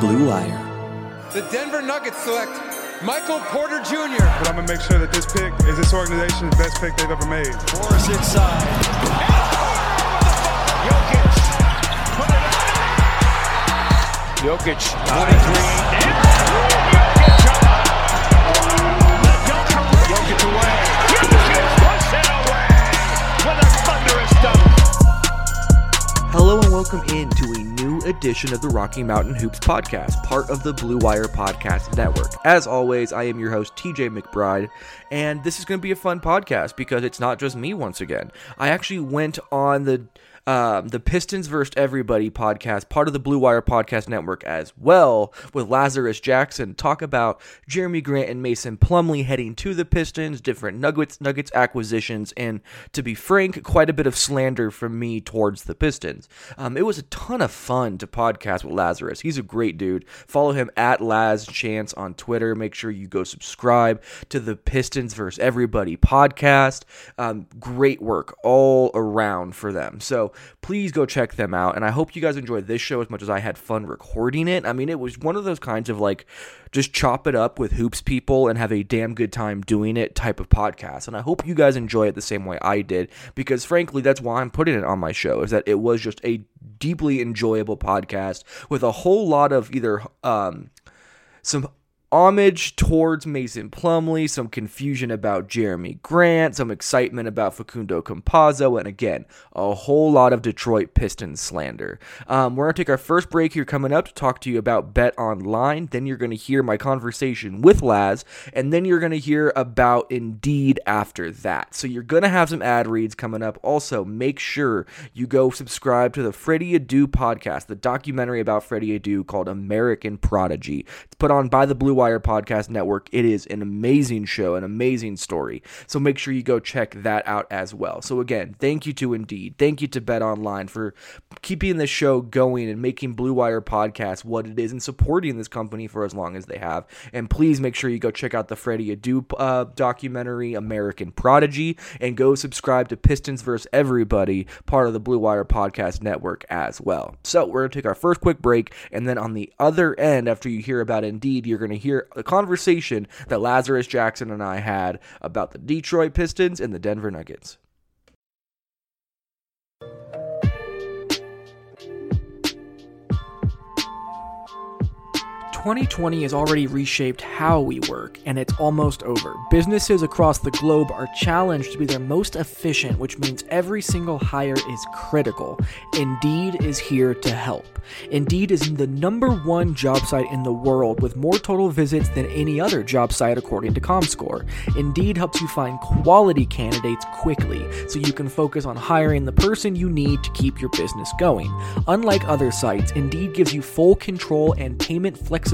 Blue Wire. The Denver Nuggets select Michael Porter Jr. But I'm gonna make sure that this pick is this organization's best pick they've ever made. Morris inside. Jokic. Put it up. Jokic. 23. And Jokic. Jokic away. Jokic puts it away with a thunderous dunk. Hello and welcome into a new edition of the Rocky Mountain Hoops podcast, part of the Blue Wire Podcast Network. As always, I am your host, TJ McBride, and this is going to be a fun podcast because it's not just me once again. I actually went on the um, the Pistons versus Everybody podcast, part of the Blue Wire Podcast Network as well, with Lazarus Jackson, talk about Jerami Grant and Mason Plumlee heading to the Pistons, different Nuggets Nuggets acquisitions, and to be frank, quite a bit of slander from me towards the Pistons. Um, it was a ton of fun to podcast with Lazarus. He's a great dude. Follow him at Laz Chance on Twitter. Make sure you go subscribe to the Pistons versus Everybody podcast. Um, great work all around for them. So please go check them out. And I hope you guys enjoyed this show as much as I had fun recording it. I mean, it was one of those kinds of like just chop it up with hoops people and have a damn good time doing it type of podcast. And I hope you guys enjoy it the same way I did because frankly, that's why I'm putting it on my show is that it was just a deeply enjoyable podcast with a whole lot of either um some homage towards Mason Plumlee, some confusion about Jerami Grant, some excitement about Facundo Campazzo, and again, a whole lot of Detroit Pistons slander. Um, we're going to take our first break here coming up to talk to you about Bet Online. Then you're going to hear my conversation with Laz, and then you're going to hear about Indeed after that. So you're going to have some ad reads coming up. Also, make sure you go subscribe to the Freddie Adu podcast, the documentary about Freddie Adu called American Prodigy. It's put on by the Blue Wire Podcast Network. It is an amazing show, an amazing story. So make sure you go check that out as well. So again, thank you to Indeed. Thank you to Bet Online for keeping this show going and making Blue Wire Podcast what it is and supporting this company for as long as they have. And please make sure you go check out the Freddie Adu uh, documentary, American Prodigy, and go subscribe to Pistons vs. Everybody, part of the Blue Wire Podcast Network as well. So we're going to take our first quick break, and then on the other end, after you hear about Indeed, you're going to hear the conversation that Lazarus Jackson and I had about the Detroit Pistons and the Denver Nuggets. 2020 has already reshaped how we work, and it's almost over. Businesses across the globe are challenged to be their most efficient, which means every single hire is critical. Indeed is here to help. Indeed is the number one job site in the world with more total visits than any other job site according to ComScore. Indeed helps you find quality candidates quickly so you can focus on hiring the person you need to keep your business going. Unlike other sites, Indeed gives you full control and payment flexibility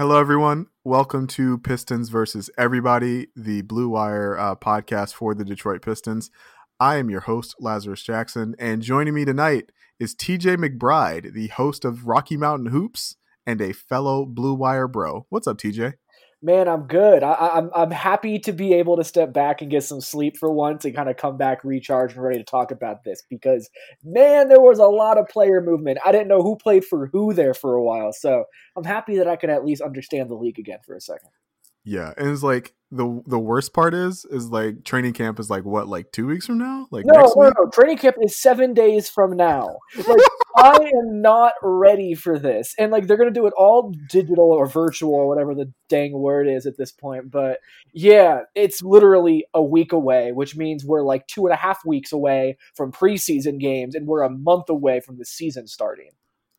Hello, everyone. Welcome to Pistons versus Everybody, the Blue Wire uh, podcast for the Detroit Pistons. I am your host, Lazarus Jackson, and joining me tonight is TJ McBride, the host of Rocky Mountain Hoops and a fellow Blue Wire bro. What's up, TJ? Man, I'm good. I, I'm I'm happy to be able to step back and get some sleep for once and kind of come back recharged and ready to talk about this because man, there was a lot of player movement. I didn't know who played for who there for a while, so I'm happy that I could at least understand the league again for a second. Yeah, and it's like the the worst part is is like training camp is like what like two weeks from now? Like no next no week? no training camp is seven days from now. Like i am not ready for this. And like they're gonna do it all digital or virtual or whatever the dang word is at this point but yeah it's literally a week away which means we're like two and a half weeks away from preseason games and we're a month away from the season starting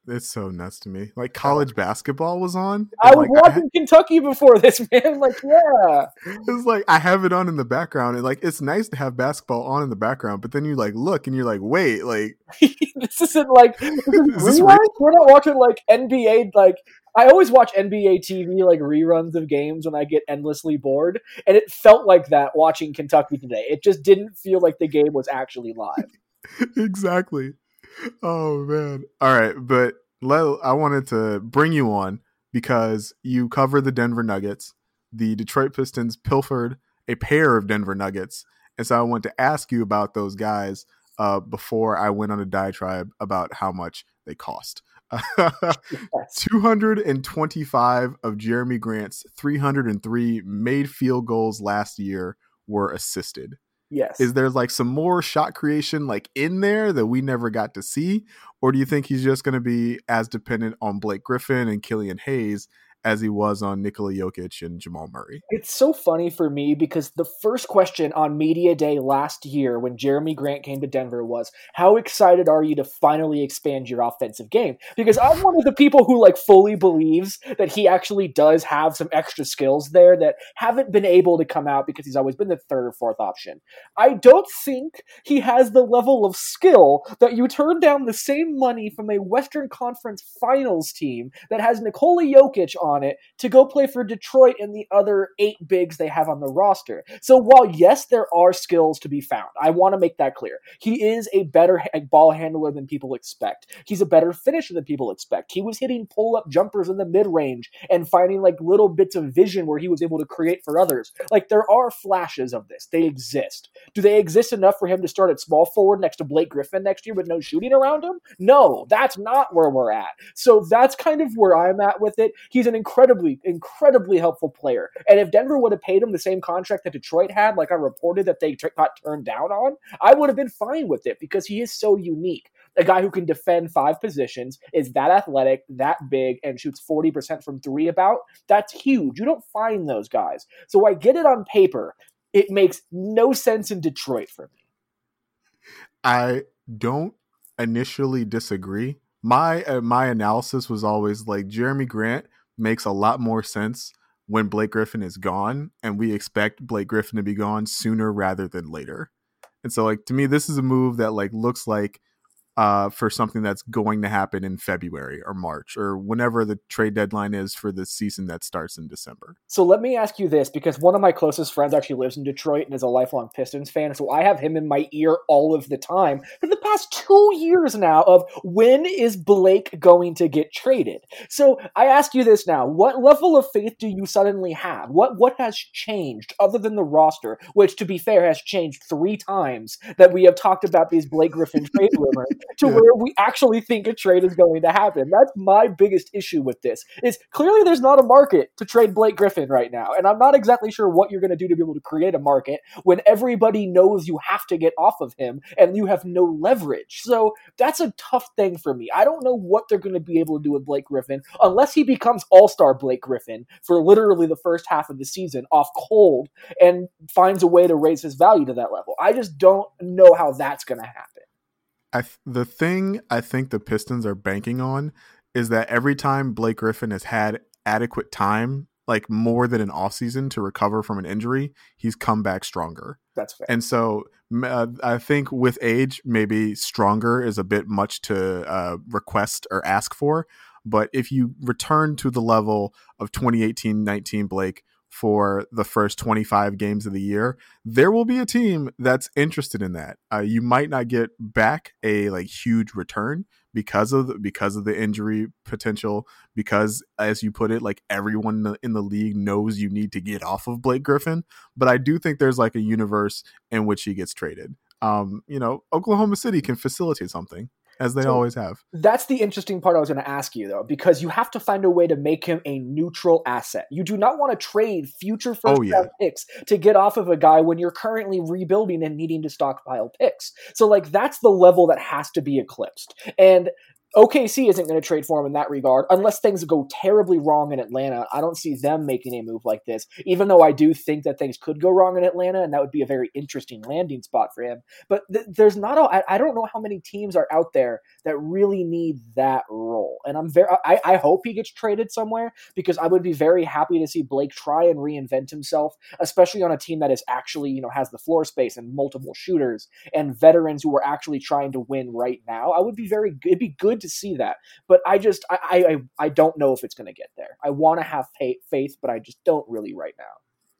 It's so nuts to me. Like college basketball was on. i was like, watching kentucky before this man like yeah it's like I have it on in the background, and like it's nice to have basketball on in the background, but then you like look and you're like, wait, like this isn't like this is Is this? We're not watching like NBA like I always watch NBA TV like reruns of games when I get endlessly bored, and it felt like that watching Kentucky today. It just didn't feel like the game was actually live. exactly. Oh man. All right, but let, I wanted to bring you on because you cover the Denver Nuggets. The Detroit Pistons pilfered a pair of Denver Nuggets, and so I want to ask you about those guys uh, before I went on a diatribe about how much they cost. Yes. 225 of Jerami Grant's 303 made field goals last year were assisted Yes. is there like some more shot creation like in there that we never got to see or do you think he's just going to be as dependent on Blake Griffin and Killian Hayes as he was on Nikola Jokic and Jamal Murray It's so funny for me because the first question on Media Day last year when Jerami Grant came to Denver was, How excited are you to finally expand your offensive game? Because I'm one of the people who like fully believes that he actually does have some extra skills there that haven't been able to come out because he's always been the third or fourth option. I don't think he has the level of skill that you turn down the same money from a Western Conference Finals team that has Nikola Jokic on it to go play for Detroit and the other eight bigs they have on the roster. So while yes, there are skills to be found, I want to make that clear. He is a better ball handler than people expect. He's a better finisher than people expect. He was hitting pull up jumpers in the mid range and finding like little bits of vision where he was able to create for others. Like there are flashes of this. They exist. Do they exist enough for him to start at small forward next to Blake Griffin next year with no shooting around him? No, that's not where we're at. So that's kind of where I'm at with it. He's an incredibly, incredibly helpful player. And if Denver would have paid him the same contract that Detroit had, like I reported that they t- got turned down on, I would have been fine with it because he is so unique. A guy who can defend five positions, is that athletic, that big, and shoots 40% from three about, that's huge. You don't find those guys. So I get it on paper. It makes no sense in Detroit for me. I don't initially disagree my uh, my analysis was always like Jerami Grant makes a lot more sense when Blake Griffin is gone and we expect Blake Griffin to be gone sooner rather than later. And so like to me this is a move that like looks like uh, for something that's going to happen in February or March or whenever the trade deadline is for the season that starts in December. So let me ask you this because one of my closest friends actually lives in Detroit and is a lifelong Pistons fan. So I have him in my ear all of the time for the past two years now of when is Blake going to get traded? So I ask you this now. What level of faith do you suddenly have? What what has changed other than the roster, which to be fair has changed three times that we have talked about these Blake Griffin trade rumors? To Yeah. where we actually think a trade is going to happen. That's my biggest issue with this. Is clearly there's not a market to trade Blake Griffin right now, and I'm not exactly sure what you're going to do to be able to create a market when everybody knows you have to get off of him and you have no leverage. So that's a tough thing for me. I don't know what they're going to be able to do with Blake Griffin unless he becomes All-Star Blake Griffin for literally the first half of the season off cold and finds a way to raise his value to that level. I just don't know how that's going to happen. I th- the thing I think the Pistons are banking on is that every time Blake Griffin has had adequate time, like more than an offseason to recover from an injury, he's come back stronger. That's fair. And so uh, I think with age, maybe stronger is a bit much to uh, request or ask for. But if you return to the level of 2018 19 Blake, for the first 25 games of the year, there will be a team that's interested in that. Uh, you might not get back a like huge return because of the, because of the injury potential because as you put it like everyone in the, in the league knows you need to get off of Blake Griffin, but I do think there's like a universe in which he gets traded. Um, you know, Oklahoma City can facilitate something as they so always have. That's the interesting part I was going to ask you, though, because you have to find a way to make him a neutral asset. You do not want to trade future first oh, yeah. picks to get off of a guy when you're currently rebuilding and needing to stockpile picks. So, like, that's the level that has to be eclipsed. And OKC isn't going to trade for him in that regard unless things go terribly wrong in Atlanta. I don't see them making a move like this, even though I do think that things could go wrong in Atlanta, and that would be a very interesting landing spot for him. But th- there's not a, I, I don't know how many teams are out there that really need that role. And I'm very, I, I hope he gets traded somewhere because I would be very happy to see Blake try and reinvent himself, especially on a team that is actually, you know, has the floor space and multiple shooters and veterans who are actually trying to win right now. I would be very, it'd be good to see that. But I just I I I don't know if it's going to get there. I want to have faith, but I just don't really right now.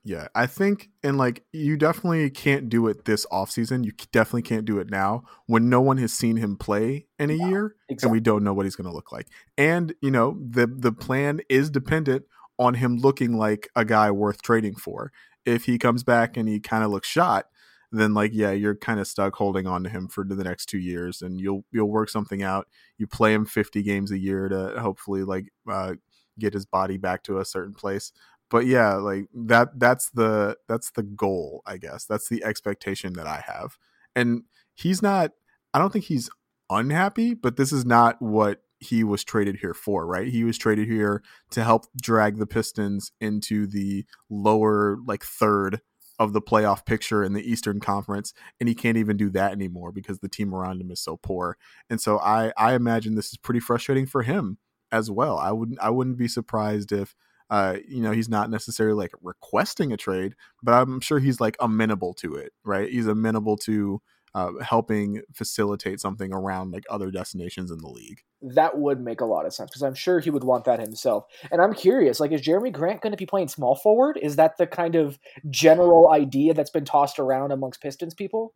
Yeah, I think and like you definitely can't do it this offseason. You definitely can't do it now when no one has seen him play in a yeah, year exactly. and we don't know what he's going to look like. And, you know, the the plan is dependent on him looking like a guy worth trading for. If he comes back and he kind of looks shot, then like yeah, you're kind of stuck holding on to him for the next two years, and you'll you'll work something out. You play him 50 games a year to hopefully like uh, get his body back to a certain place. But yeah, like that that's the that's the goal, I guess. That's the expectation that I have. And he's not I don't think he's unhappy, but this is not what he was traded here for, right? He was traded here to help drag the Pistons into the lower like third of the playoff picture in the Eastern Conference, and he can't even do that anymore because the team around him is so poor. And so I I imagine this is pretty frustrating for him as well. I wouldn't I wouldn't be surprised if uh, you know, he's not necessarily like requesting a trade, but I'm sure he's like amenable to it, right? He's amenable to uh, helping facilitate something around like other destinations in the league. That would make a lot of sense because I'm sure he would want that himself. And I'm curious, like, is Jerami Grant going to be playing small forward? Is that the kind of general idea that's been tossed around amongst Pistons people?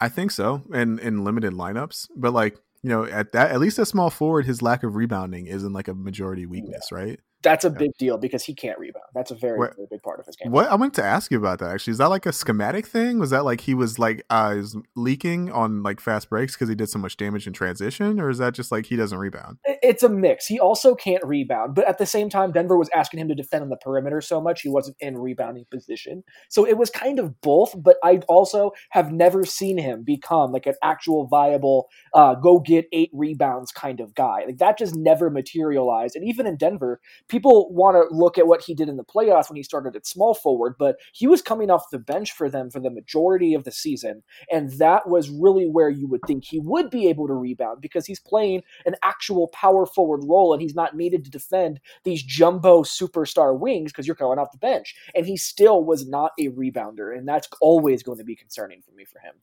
I think so, and in limited lineups. But like, you know, at that at least a small forward, his lack of rebounding isn't like a majority weakness, yeah. right? That's a big deal because he can't rebound. That's a very, what, very big part of his game. What I wanted to ask you about that actually is that like a schematic thing? Was that like he was like uh was leaking on like fast breaks because he did so much damage in transition, or is that just like he doesn't rebound? It's a mix. He also can't rebound, but at the same time, Denver was asking him to defend on the perimeter so much he wasn't in rebounding position. So it was kind of both. But I also have never seen him become like an actual viable uh, go get eight rebounds kind of guy. Like that just never materialized. And even in Denver people want to look at what he did in the playoffs when he started at small forward, but he was coming off the bench for them for the majority of the season. And that was really where you would think he would be able to rebound because he's playing an actual power forward role and he's not needed to defend these jumbo superstar wings because you're coming off the bench. And he still was not a rebounder. And that's always going to be concerning for me for him.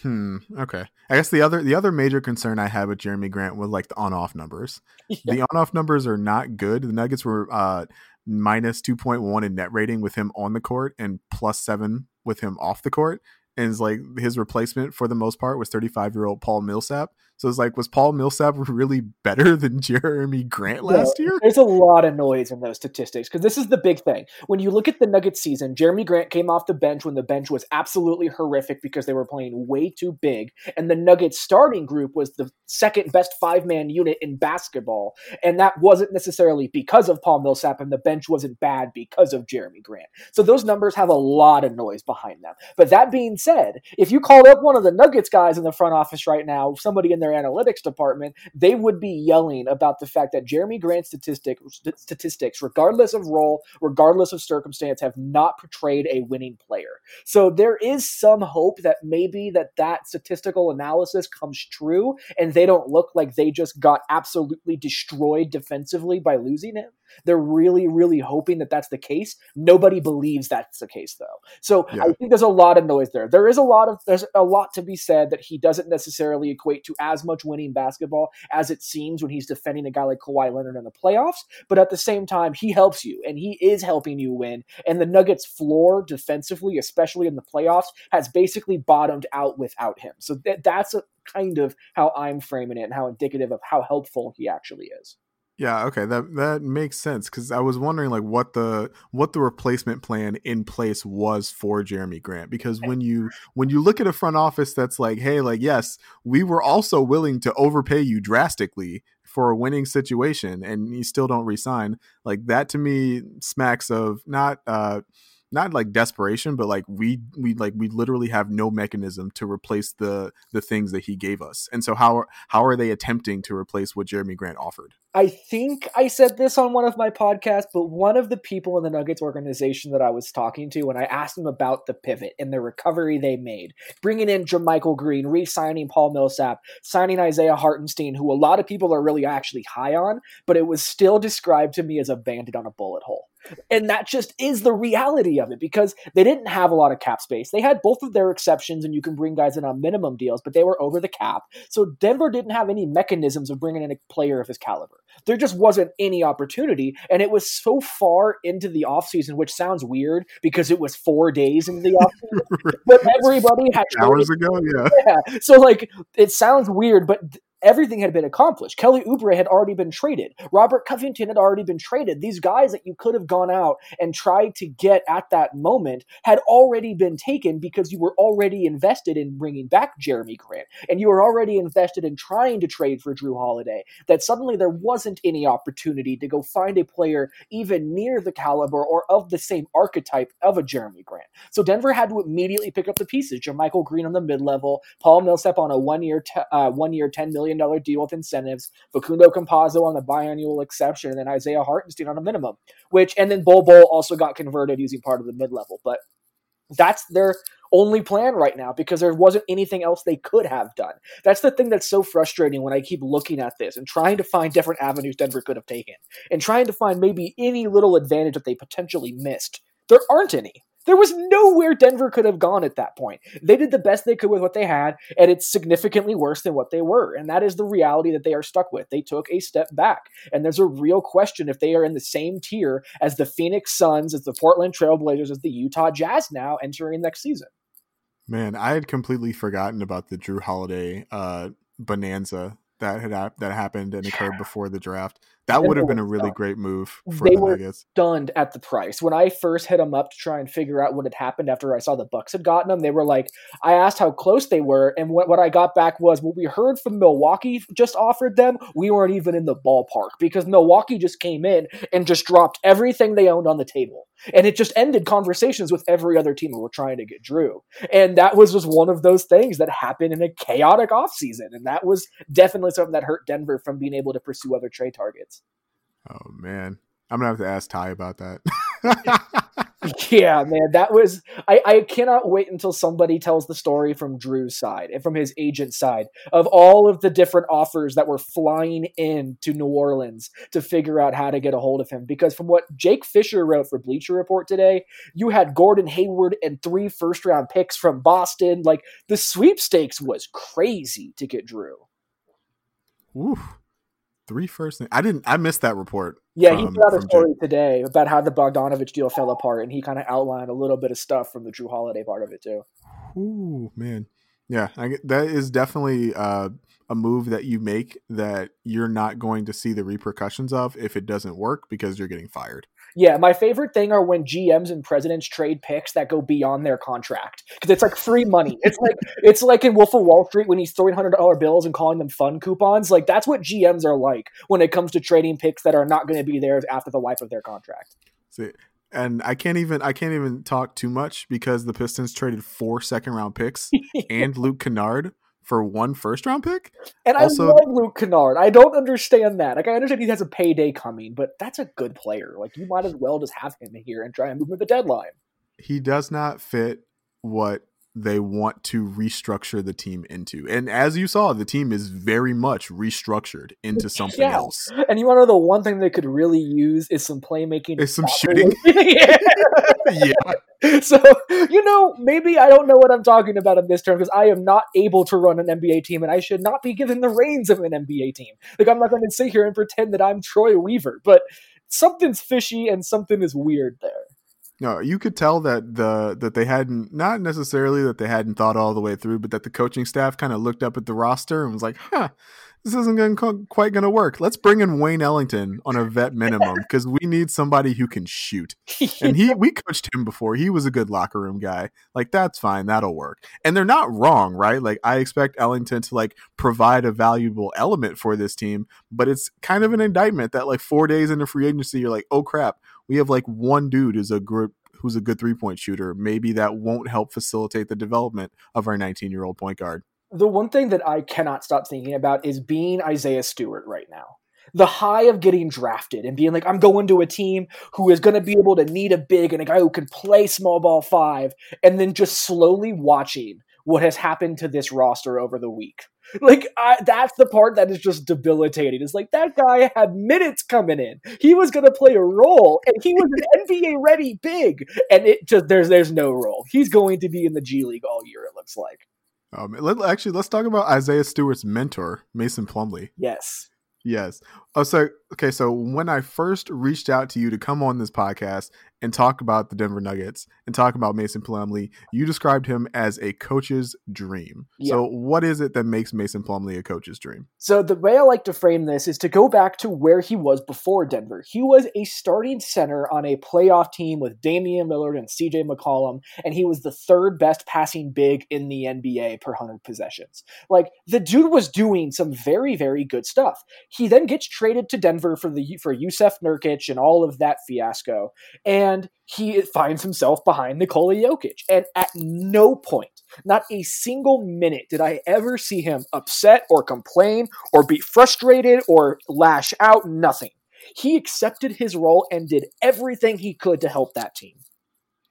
Hmm. Okay. I guess the other the other major concern I had with Jerami Grant was like the on off numbers. Yeah. The on off numbers are not good. The Nuggets were uh, minus two point one in net rating with him on the court and plus seven with him off the court. And it's like his replacement for the most part was thirty five year old Paul Millsap. So it's like, was Paul Millsap really better than Jerami Grant last year? There's a lot of noise in those statistics because this is the big thing. When you look at the Nuggets season, Jerami Grant came off the bench when the bench was absolutely horrific because they were playing way too big. And the Nuggets starting group was the second best five man unit in basketball. And that wasn't necessarily because of Paul Millsap, and the bench wasn't bad because of Jerami Grant. So those numbers have a lot of noise behind them. But that being said, if you called up one of the Nuggets guys in the front office right now, somebody in their their analytics department, they would be yelling about the fact that Jerami Grant's statistic, statistics, regardless of role, regardless of circumstance, have not portrayed a winning player. So there is some hope that maybe that that statistical analysis comes true and they don't look like they just got absolutely destroyed defensively by losing him. They're really, really hoping that that's the case. Nobody believes that's the case, though. So yeah. I think there's a lot of noise there. There is a lot of there's a lot to be said that he doesn't necessarily equate to as much winning basketball as it seems when he's defending a guy like Kawhi Leonard in the playoffs. But at the same time, he helps you and he is helping you win. And the Nuggets' floor defensively, especially in the playoffs, has basically bottomed out without him. So th- that's a, kind of how I'm framing it and how indicative of how helpful he actually is. Yeah, okay, that that makes sense because I was wondering like what the what the replacement plan in place was for Jerami Grant because when you when you look at a front office that's like, hey, like yes, we were also willing to overpay you drastically for a winning situation, and you still don't resign, like that to me smacks of not uh not like desperation, but like we we like we literally have no mechanism to replace the the things that he gave us. And so how how are they attempting to replace what Jerami Grant offered? I think I said this on one of my podcasts, but one of the people in the Nuggets organization that I was talking to, when I asked them about the pivot and the recovery they made, bringing in JaMychal Green, re-signing Paul Millsap, signing Isaiah Hartenstein, who a lot of people are really actually high on, but it was still described to me as a bandit on a bullet hole. And that just is the reality of it because they didn't have a lot of cap space. They had both of their exceptions, and you can bring guys in on minimum deals, but they were over the cap. So Denver didn't have any mechanisms of bringing in a player of his caliber. There just wasn't any opportunity. And it was so far into the offseason, which sounds weird because it was four days into the offseason. but everybody had hours ago, yeah. yeah. So like it sounds weird, but everything had been accomplished. Kelly Oubre had already been traded. Robert Covington had already been traded. These guys that you could have gone out and tried to get at that moment had already been taken because you were already invested in bringing back Jerami Grant and you were already invested in trying to trade for Jrue Holiday. That suddenly there wasn't any opportunity to go find a player even near the caliber or of the same archetype of a Jerami Grant. So Denver had to immediately pick up the pieces. JaMychal Green on the mid level, Paul Millsap on a one year, t- uh, one year, ten million million deal with incentives, Facundo Campazzo on the biannual exception, and then Isaiah Hartenstein on a minimum. Which and then Bol Bol also got converted using part of the mid level, but that's their only plan right now because there wasn't anything else they could have done. That's the thing that's so frustrating when I keep looking at this and trying to find different avenues Denver could have taken and trying to find maybe any little advantage that they potentially missed. There aren't any. There was nowhere Denver could have gone at that point. They did the best they could with what they had, and it's significantly worse than what they were. And that is the reality that they are stuck with. They took a step back. And there's a real question if they are in the same tier as the Phoenix Suns, as the Portland Trailblazers, as the Utah Jazz now entering next season. Man, I had completely forgotten about the Jrue Holiday uh, bonanza that had that happened and occurred before the draft. That would have been a really great move for they the were Nuggets. stunned at the price. When I first hit them up to try and figure out what had happened after I saw the Bucks had gotten them, they were like, I asked how close they were, and what, what I got back was what we heard from Milwaukee just offered them. We weren't even in the ballpark because Milwaukee just came in and just dropped everything they owned on the table. And it just ended conversations with every other team who were trying to get Jrue. And that was just one of those things that happened in a chaotic offseason. And that was definitely something that hurt Denver from being able to pursue other trade targets. Oh man, I'm gonna have to ask Ty about that. yeah, man, that was. I, I cannot wait until somebody tells the story from Jrue's side and from his agent side of all of the different offers that were flying in to New Orleans to figure out how to get a hold of him. Because from what Jake Fisher wrote for Bleacher Report today, you had Gordon Hayward and three first round picks from Boston. Like the sweepstakes was crazy to get Jrue. Oof three first. I didn't. I missed that report. Yeah, from, he put out a story today about how the Bogdanovic deal fell apart, and he kind of outlined a little bit of stuff from the Jrue Holiday part of it too. Ooh, man, yeah, I, that is definitely uh, a move that you make that you're not going to see the repercussions of if it doesn't work because you're getting fired. Yeah, my favorite thing are when GMs and presidents trade picks that go beyond their contract because it's like free money. It's like it's like in Wolf of Wall Street when he's throwing hundred dollar bills and calling them fun coupons. Like that's what GMs are like when it comes to trading picks that are not going to be there after the life of their contract. See, and I can't even I can't even talk too much because the Pistons traded four second round picks and Luke Kennard for one first round pick. And also, I love Luke Kennard. I don't understand that. Like I understand he has a payday coming, but that's a good player. Like you might as well just have him here and try and move him at the deadline. He does not fit what they want to restructure the team into. And as you saw, the team is very much restructured into something Yeah. else. And you want to know the one thing they could really use is some playmaking. Is some shooting. Yeah. Yeah. So, you know, maybe I don't know what I'm talking about in this term because I am not able to run an NBA team and I should not be given the reins of an NBA team. Like, I'm not going to sit here and pretend that I'm Troy Weaver, but something's fishy and something is weird there. No, you could tell that the that they hadn't not necessarily that they hadn't thought all the way through, but that the coaching staff kind of looked up at the roster and was like, "Huh, this isn't going quite going to work. Let's bring in Wayne Ellington on a vet minimum because we need somebody who can shoot." And he we coached him before. He was a good locker room guy. Like that's fine, that'll work. And they're not wrong, right? Like I expect Ellington to like provide a valuable element for this team, but it's kind of an indictment that like 4 days into free agency you're like, "Oh crap, we have like one dude who's a good who's a good three point shooter. Maybe that won't help facilitate the development of our 19 year old point guard. the one thing that I cannot stop thinking about is being Isaiah Stewart right now. The high of getting drafted and being like, I'm going to a team who is going to be able to need a big and a guy who can play small ball five, and then just slowly watching what has happened to this roster over the week. Like I, that's the part that is just debilitating. It's like that guy had minutes coming in. He was going to play a role, and he was an NBA ready big, and it just there's there's no role. He's going to be in the G League all year. It looks like. Um, let, actually, let's talk about Isaiah Stewart's mentor, Mason Plumlee. Yes. Yes. Oh, so okay. So when I first reached out to you to come on this podcast and talk about the Denver Nuggets and talk about Mason Plumlee, you described him as a coach's dream. So what is it that makes Mason Plumlee a coach's dream? So the way I like to frame this is to go back to where he was before Denver. He was a starting center on a playoff team with Damian Lillard and CJ McCollum, and he was the third best passing big in the NBA per 100 possessions. Like the dude was doing some very very good stuff. He then gets traded to Denver for the for Jusuf Nurkic and all of that fiasco, and he finds himself behind Nikola Jokic. And at no point, not a single minute, did I ever see him upset or complain or be frustrated or lash out. Nothing. He accepted his role and did everything he could to help that team.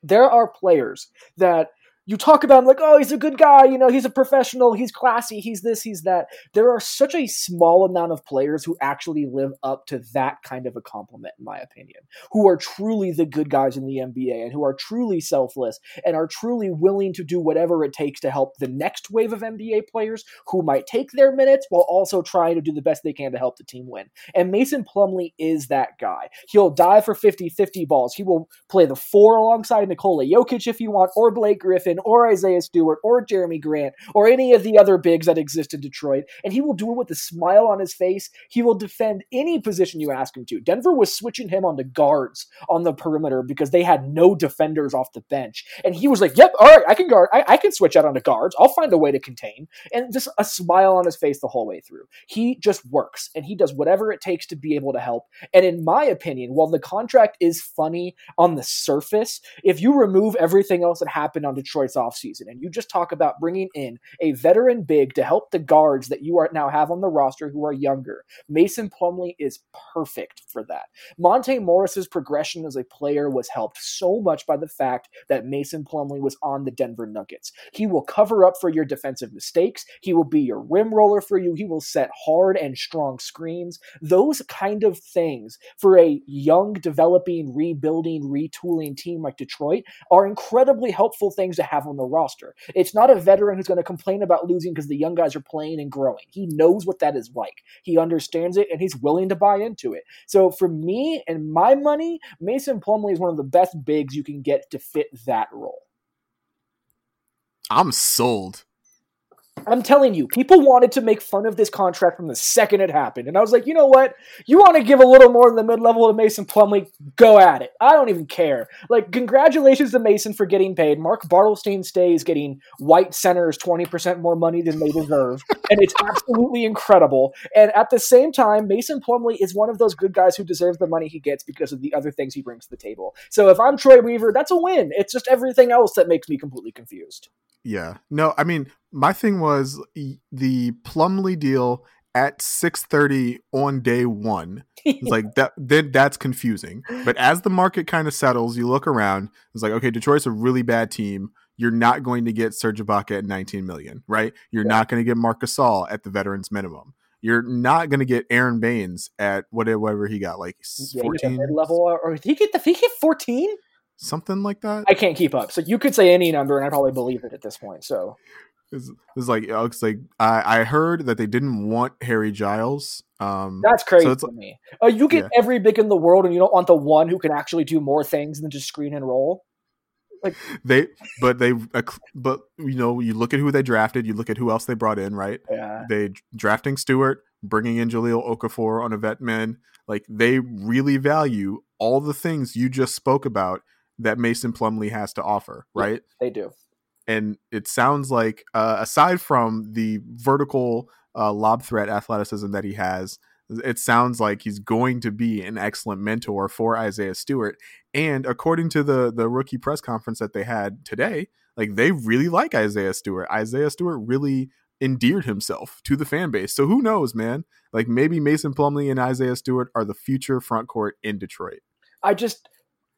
There are players that you talk about him like, oh, he's a good guy, you know, he's a professional, he's classy, he's this, he's that. There are such a small amount of players who actually live up to that kind of a compliment, in my opinion, who are truly the good guys in the NBA and who are truly selfless and are truly willing to do whatever it takes to help the next wave of NBA players who might take their minutes while also trying to do the best they can to help the team win. And Mason Plumlee is that guy. He'll dive for 50 50 balls. He will play the four alongside Nikola Jokic if you want, or Blake Griffin, or Isaiah Stewart, or Jerami Grant, or any of the other bigs that exist in Detroit. And he will do it with a smile on his face. He will defend any position you ask him to. Denver was switching him on onto guards on the perimeter because they had no defenders off the bench. And he was like, Yep, all right, I can guard. I, I can switch out onto guards. I'll find a way to contain. And just a smile on his face the whole way through. He just works and he does whatever it takes to be able to help. And in my opinion, while the contract is funny on the surface, if you remove everything else that happened on Detroit's offseason and you just talk about bringing in a veteran big to help the guards that you are now have on the roster who are younger, Mason Plumlee is perfect for that. Monte Morris's progression as a player was helped so much by the fact that Mason Plumlee was on the Denver Nuggets. He will cover up for your defensive mistakes. He will be your rim roller for you. He will set hard and strong screens. Those kind of things for a young, developing, rebuilding, retooling team like Detroit are incredibly helpful things to have on the roster. It's not a veteran who's going to complain about losing because the young guys are playing and growing. He knows what that is like. He understands it and he's willing to buy into it. So for me and my money, Mason Plumlee is one of the best bigs you can get to fit that role. I'm sold. I'm telling you, people wanted to make fun of this contract from the second it happened. And I was like, you know what? You want to give a little more than the mid level to Mason Plumlee? Go at it. I don't even care. Like, congratulations to Mason for getting paid. Mark Bartelstein stays getting white centers 20% more money than they deserve. and it's absolutely incredible. And at the same time, Mason Plumlee is one of those good guys who deserves the money he gets because of the other things he brings to the table. So if I'm Troy Weaver, that's a win. It's just everything else that makes me completely confused. Yeah. No, I mean, my thing was the Plumlee deal at 6:30 on day 1. It's like that then that's confusing. But as the market kind of settles, you look around, it's like okay, Detroit's a really bad team. you're not going to get Serge Ibaka at 19 million, right? You're yeah. not going to get Marc Gasol at the veterans minimum. You're not going to get Aron Baynes at whatever he got, like 14 yeah, level, or he get the he get 14? Something like that. I can't keep up. So you could say any number, and I probably believe it at this point. So it's, it's like uh, it's like I, I heard that they didn't want Harry Giles. Um, That's crazy so to me. Oh, you get yeah. every big in the world, and you don't want the one who can actually do more things than just screen and roll. Like they, but they, uh, but you know, you look at who they drafted. You look at who else they brought in. Right? Yeah. They drafting Stewart, bringing in Jahlil Okafor on a vet man. Like they really value all the things you just spoke about that Mason Plumlee has to offer. Right? Yeah, they do and it sounds like uh, aside from the vertical uh, lob threat athleticism that he has, it sounds like he's going to be an excellent mentor for Isaiah Stewart. And according to the the rookie press conference that they had today, like they really like Isaiah Stewart. Isaiah Stewart really endeared himself to the fan base. So who knows, man? Like maybe Mason Plumlee and Isaiah Stewart are the future front court in Detroit. I just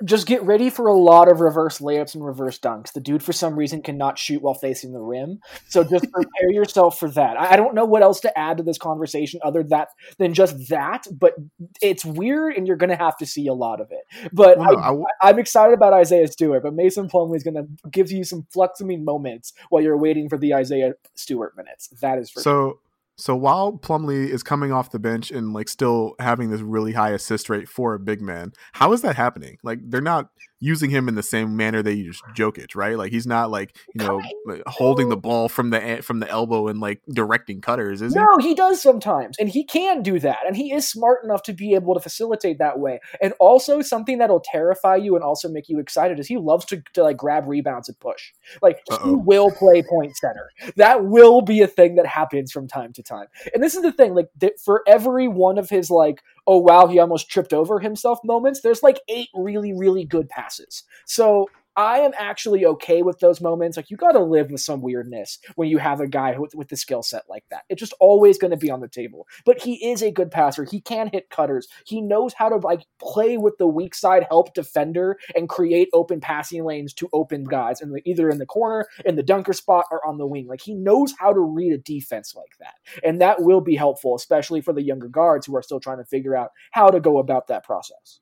just get ready for a lot of reverse layups and reverse dunks. The dude, for some reason, cannot shoot while facing the rim. So just prepare yourself for that. I don't know what else to add to this conversation other that than just that, but it's weird, and you're going to have to see a lot of it. But well, I, am excited about Isaiah Stewart, but Mason Plumlee is going to give you some fluxing moments while you're waiting for the Isaiah Stewart minutes. That is for so. Sure. So while Plumlee is coming off the bench and like still having this really high assist rate for a big man, how is that happening? Like they're not using him in the same manner they use Jokic, right? Like he's not like you know holding the ball from the from the elbow and like directing cutters, is he? No, he does sometimes, and he can do that, and he is smart enough to be able to facilitate that way. And also something that'll terrify you and also make you excited is he loves to, to like grab rebounds and push. Like Uh-oh. he will play point center. That will be a thing that happens from time to time. And this is the thing, like th- for every one of his like oh wow, he almost tripped over himself moments, there's like eight really, really good passes. So I am actually okay with those moments. Like you got to live with some weirdness when you have a guy with, with the skill set like that. It's just always going to be on the table. But he is a good passer. He can hit cutters. He knows how to like play with the weak side, help defender, and create open passing lanes to open guys, and either in the corner, in the dunker spot, or on the wing. Like he knows how to read a defense like that, and that will be helpful, especially for the younger guards who are still trying to figure out how to go about that process.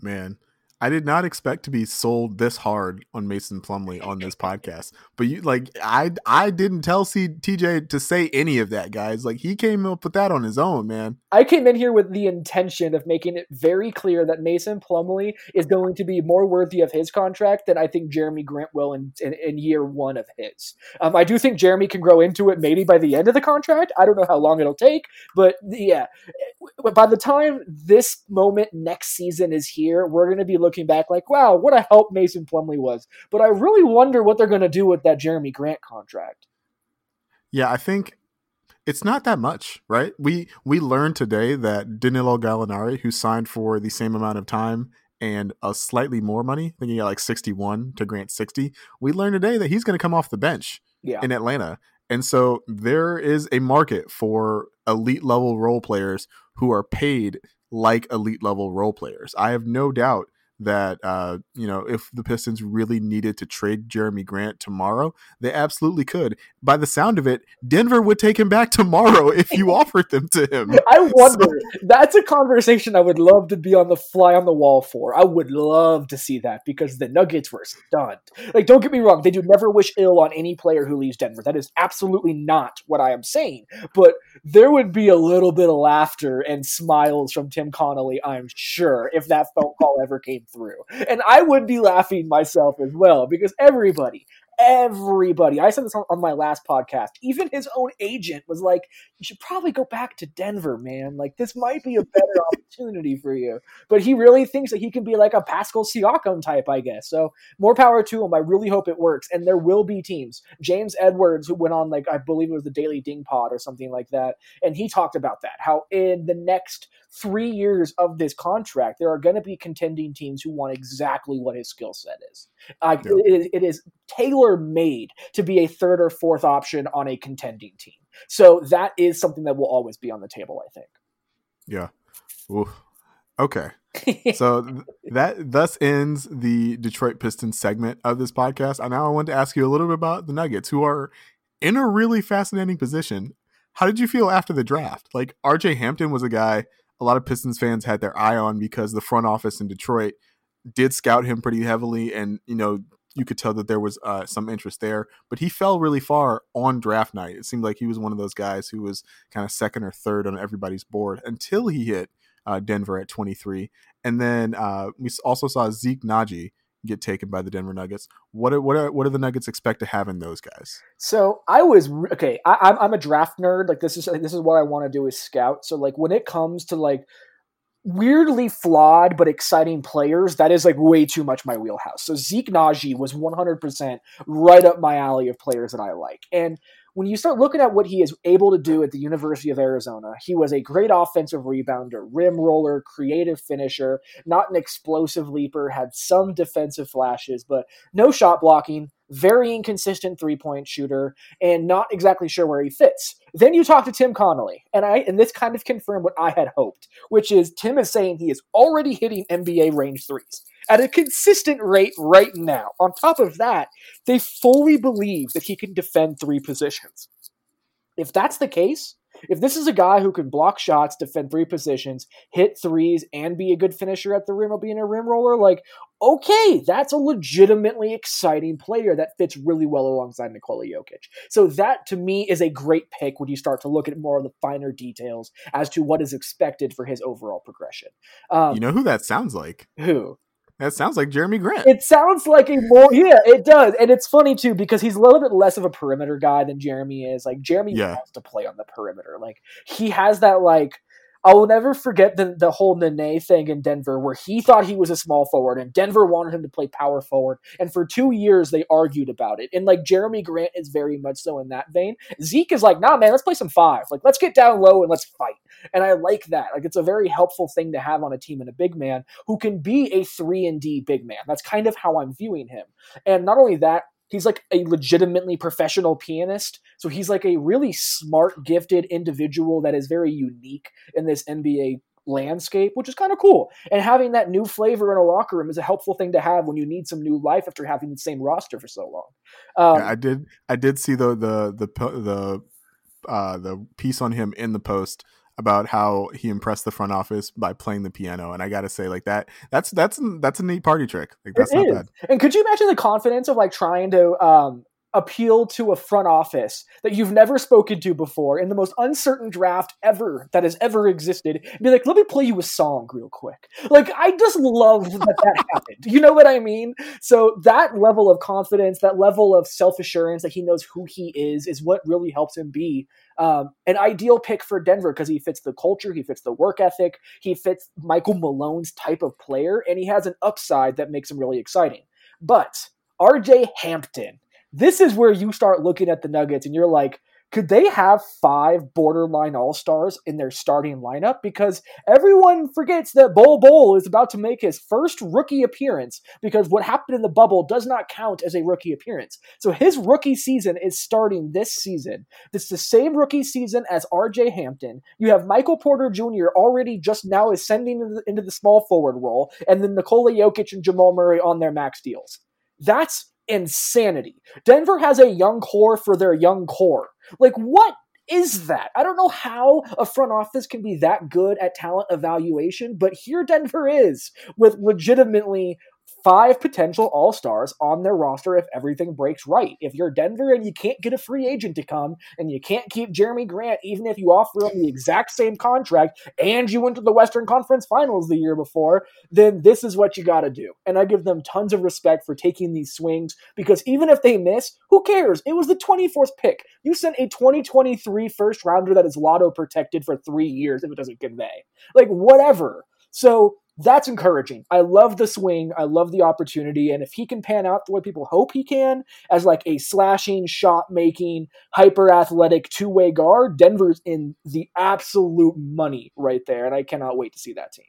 Man, I did not expect to be sold this hard on Mason Plumlee on this podcast. But you like I I didn't tell C, TJ to say any of that, guys. Like he came up with that on his own, man. I came in here with the intention of making it very clear that Mason Plumlee is going to be more worthy of his contract than I think Jerami Grant will in, in, in year one of his. Um, I do think Jerami can grow into it maybe by the end of the contract. I don't know how long it'll take, but yeah, by the time this moment next season is here, we're going to be looking looking back like, wow, what a help Mason Plumlee was. But I really wonder what they're going to do with that Jerami Grant contract. Yeah, I think it's not that much, right? We we learned today that Danilo Gallinari, who signed for the same amount of time and a slightly more money, I think he got like 61 to Grant 60. We learned today that he's going to come off the bench yeah. in Atlanta. And so there is a market for elite level role players who are paid like elite level role players. I have no doubt that uh, you know if the Pistons really needed to trade Jerami Grant tomorrow, they absolutely could. By the sound of it, Denver would take him back tomorrow if you offered them to him. I wonder. So, that's a conversation I would love to be on the fly on the wall for. I would love to see that because the Nuggets were stunned. Like, don't get me wrong, they do never wish ill on any player who leaves Denver. That is absolutely not what I am saying. But there would be a little bit of laughter and smiles from Tim Connolly, I'm sure, if that phone call ever came through. And I would be laughing myself as well because everybody, everybody. I said this on, on, my last podcast. Even his own agent was like, "You should probably go back to Denver, man. Like this might be a better opportunity for you." But he really thinks that he can be like a Pascal Siakam type, I guess. So more power to him. I really hope it works. And there will be teams. James Edwards, who went on like I believe it was the Daily Ding Pod or something like that, and he talked about that. How in the next three years of this contract, there are going to be contending teams who want exactly what his skill set is. Uh, yeah. it, it is tailor made to be a third or fourth option on a contending team. So that is something that will always be on the table, I think. Yeah. Ooh. Okay. so th- that thus ends the Detroit Pistons segment of this podcast. And now I want to ask you a little bit about the Nuggets, who are in a really fascinating position. How did you feel after the draft? Like RJ Hampton was a guy a lot of Pistons fans had their eye on because the front office in Detroit did scout him pretty heavily, and you know you could tell that there was uh, some interest there. But he fell really far on draft night. It seemed like he was one of those guys who was kind of second or third on everybody's board until he hit uh, Denver at 23. And then uh, we also saw Zeke Nnaji get taken by the Denver Nuggets. What are, what are, what do the Nuggets expect to have in those guys? So I was okay. I, I'm I'm a draft nerd. Like this is this is what I want to do is scout. So like when it comes to like weirdly flawed but exciting players, that is like way too much my wheelhouse. So Zeke Nnaji was 100% right up my alley of players that I like. And when you start looking at what he is able to do at the University of Arizona, he was a great offensive rebounder, rim roller, creative finisher, not an explosive leaper, had some defensive flashes, but no shot blocking, very inconsistent three point shooter, and not exactly sure where he fits. Then you talk to Tim Connolly, and I and this kind of confirmed what I had hoped, which is Tim is saying he is already hitting NBA range threes at a consistent rate right now. On top of that, they fully believe that he can defend three positions. If that's the case, if this is a guy who can block shots, defend three positions, hit threes, and be a good finisher at the rim or being a rim roller, like, okay, that's a legitimately exciting player that fits really well alongside Nikola Jokic. So that to me is a great pick when you start to look at more of the finer details as to what is expected for his overall progression. Um, you know who that sounds like? Who? That sounds like Jerami Grant. It sounds like a more yeah, it does, and it's funny too because he's a little bit less of a perimeter guy than Jerami is. Like Jerami yeah. wants to play on the perimeter. Like he has that like I will never forget the, the whole Nene thing in Denver where he thought he was a small forward and Denver wanted him to play power forward. And for two years, they argued about it. And like Jerami Grant is very much so in that vein. Zeke is like, nah, man, let's play some five. Like, let's get down low and let's fight. And I like that. Like, it's a very helpful thing to have on a team and a big man who can be a 3 and D big man. That's kind of how I'm viewing him. And not only that, he's like a legitimately professional pianist. So he's like a really smart, gifted individual that is very unique in this NBA landscape, which is kind of cool. And having that new flavor in a locker room is a helpful thing to have when you need some new life after having the same roster for so long. Um, yeah, I did. I did see the the the the uh, the piece on him in the post about how he impressed the front office by playing the piano and i gotta say like that that's that's that's a neat party trick like that's it not is. bad and could you imagine the confidence of like trying to um appeal to a front office that you've never spoken to before in the most uncertain draft ever that has ever existed be like let me play you a song real quick. Like i just love that that happened. You know what i mean? So that level of confidence that level of self-assurance that he knows who he is is what really helps him be um, an ideal pick for denver because he fits the culture he fits the work ethic he fits michael malone's type of player and he has an upside that makes him really exciting. But rj hampton this is where you start looking at the Nuggets and you're like, could they have five borderline all stars in their starting lineup? Because everyone forgets that Bol Bol is about to make his first rookie appearance because what happened in the bubble does not count as a rookie appearance. So his rookie season is starting this season. Is the same rookie season as RJ Hampton. You have Michael Porter Jr. already just now ascending into the small forward role, and then Nikola Jokic and Jamal Murray on their max deals. That's insanity. Denver has a young core for their young core. Like, what is that? I don't know how a front office can be that good at talent evaluation, but here Denver is with legitimately five potential all stars on their roster if everything breaks right. If you're Denver and you can't get a free agent to come and you can't keep Jerami Grant, even if you offer him the exact same contract and you went to the Western Conference Finals the year before, then this is what you got to do. And I give them tons of respect for taking these swings because even if they miss, who cares? It was the 24th pick. You sent a 2023 first rounder that is lotto protected for three years if it doesn't convey. Like, whatever. So that's encouraging. I love the swing. I love the opportunity. And if he can pan out the way people hope he can, as like a slashing, shot making, hyper athletic two way guard, Denver's in the absolute money right there. And I cannot wait to see that team.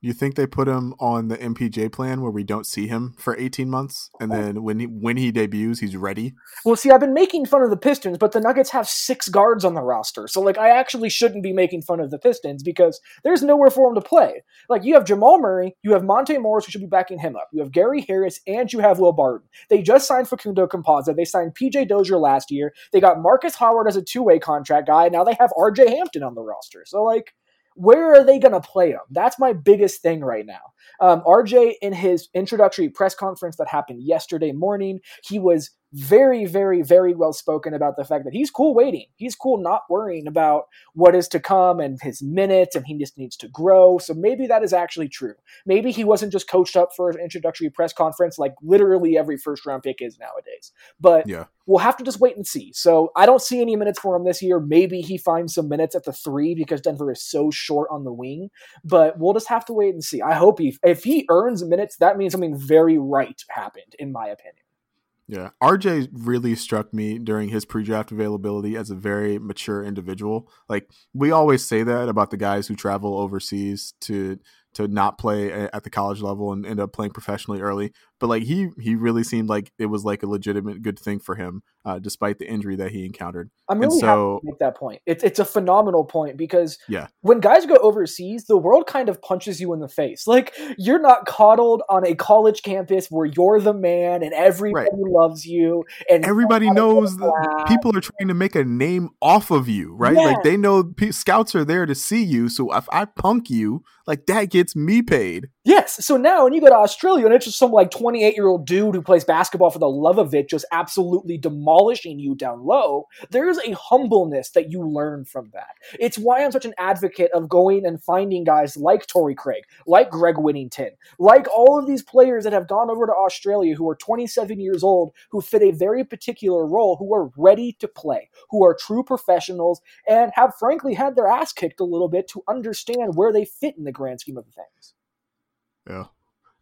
You think they put him on the MPJ plan where we don't see him for 18 months, and then when he when he debuts, he's ready? Well, see, I've been making fun of the Pistons, but the Nuggets have six guards on the roster, so like I actually shouldn't be making fun of the Pistons because there's nowhere for him to play. Like you have Jamal Murray, you have Monte Morris, who should be backing him up. You have Gary Harris, and you have Will Barton. They just signed Facundo Campazzo. They signed PJ Dozier last year. They got Marcus Howard as a two way contract guy. Now they have RJ Hampton on the roster. So like where are they going to play him? That's my biggest thing right now. Um, RJ, in his introductory press conference that happened yesterday morning, he was very, very, very well spoken about the fact that he's cool waiting. He's cool not worrying about what is to come and his minutes, and he just needs to grow. So maybe that is actually true. Maybe he wasn't just coached up for an introductory press conference like literally every first round pick is nowadays. But Yeah. we'll have to just wait and see. So I don't see any minutes for him this year. Maybe he finds some minutes at the three because Denver is so short on the wing. But we'll just have to wait and see. I hope he, if he earns minutes, that means something very right happened, in my opinion. Yeah. RJ really struck me during his pre draft availability as a very mature individual. Like we always say that about the guys who travel overseas to to not play at the college level and end up playing professionally early. But like he he really seemed like it was like a legitimate good thing for him, uh, despite the injury that he encountered. I'm And so- happy to make that point. It's it's a phenomenal point because Yeah. when guys go overseas, the world kind of punches you in the face. Like you're not coddled on a college campus where you're the man and everybody loves you and Everybody knows that people are trying to make a name off of you, right? Yeah. Like they know p- scouts are there to see you. So if I punk you, like that gets me paid. Yes. So now when you go to Australia and it's just some like 28 year old dude who plays basketball for the love of it, just absolutely demolishing you down low, there's a humbleness that you learn from that. It's why I'm such an advocate of going and finding guys like Torrey Craig, like Greg Whittington, like all of these players that have gone over to Australia who are 27 years old, who fit a very particular role, who are ready to play, who are true professionals, and have frankly had their ass kicked a little bit to understand where they fit in the grand scheme of things. Yeah.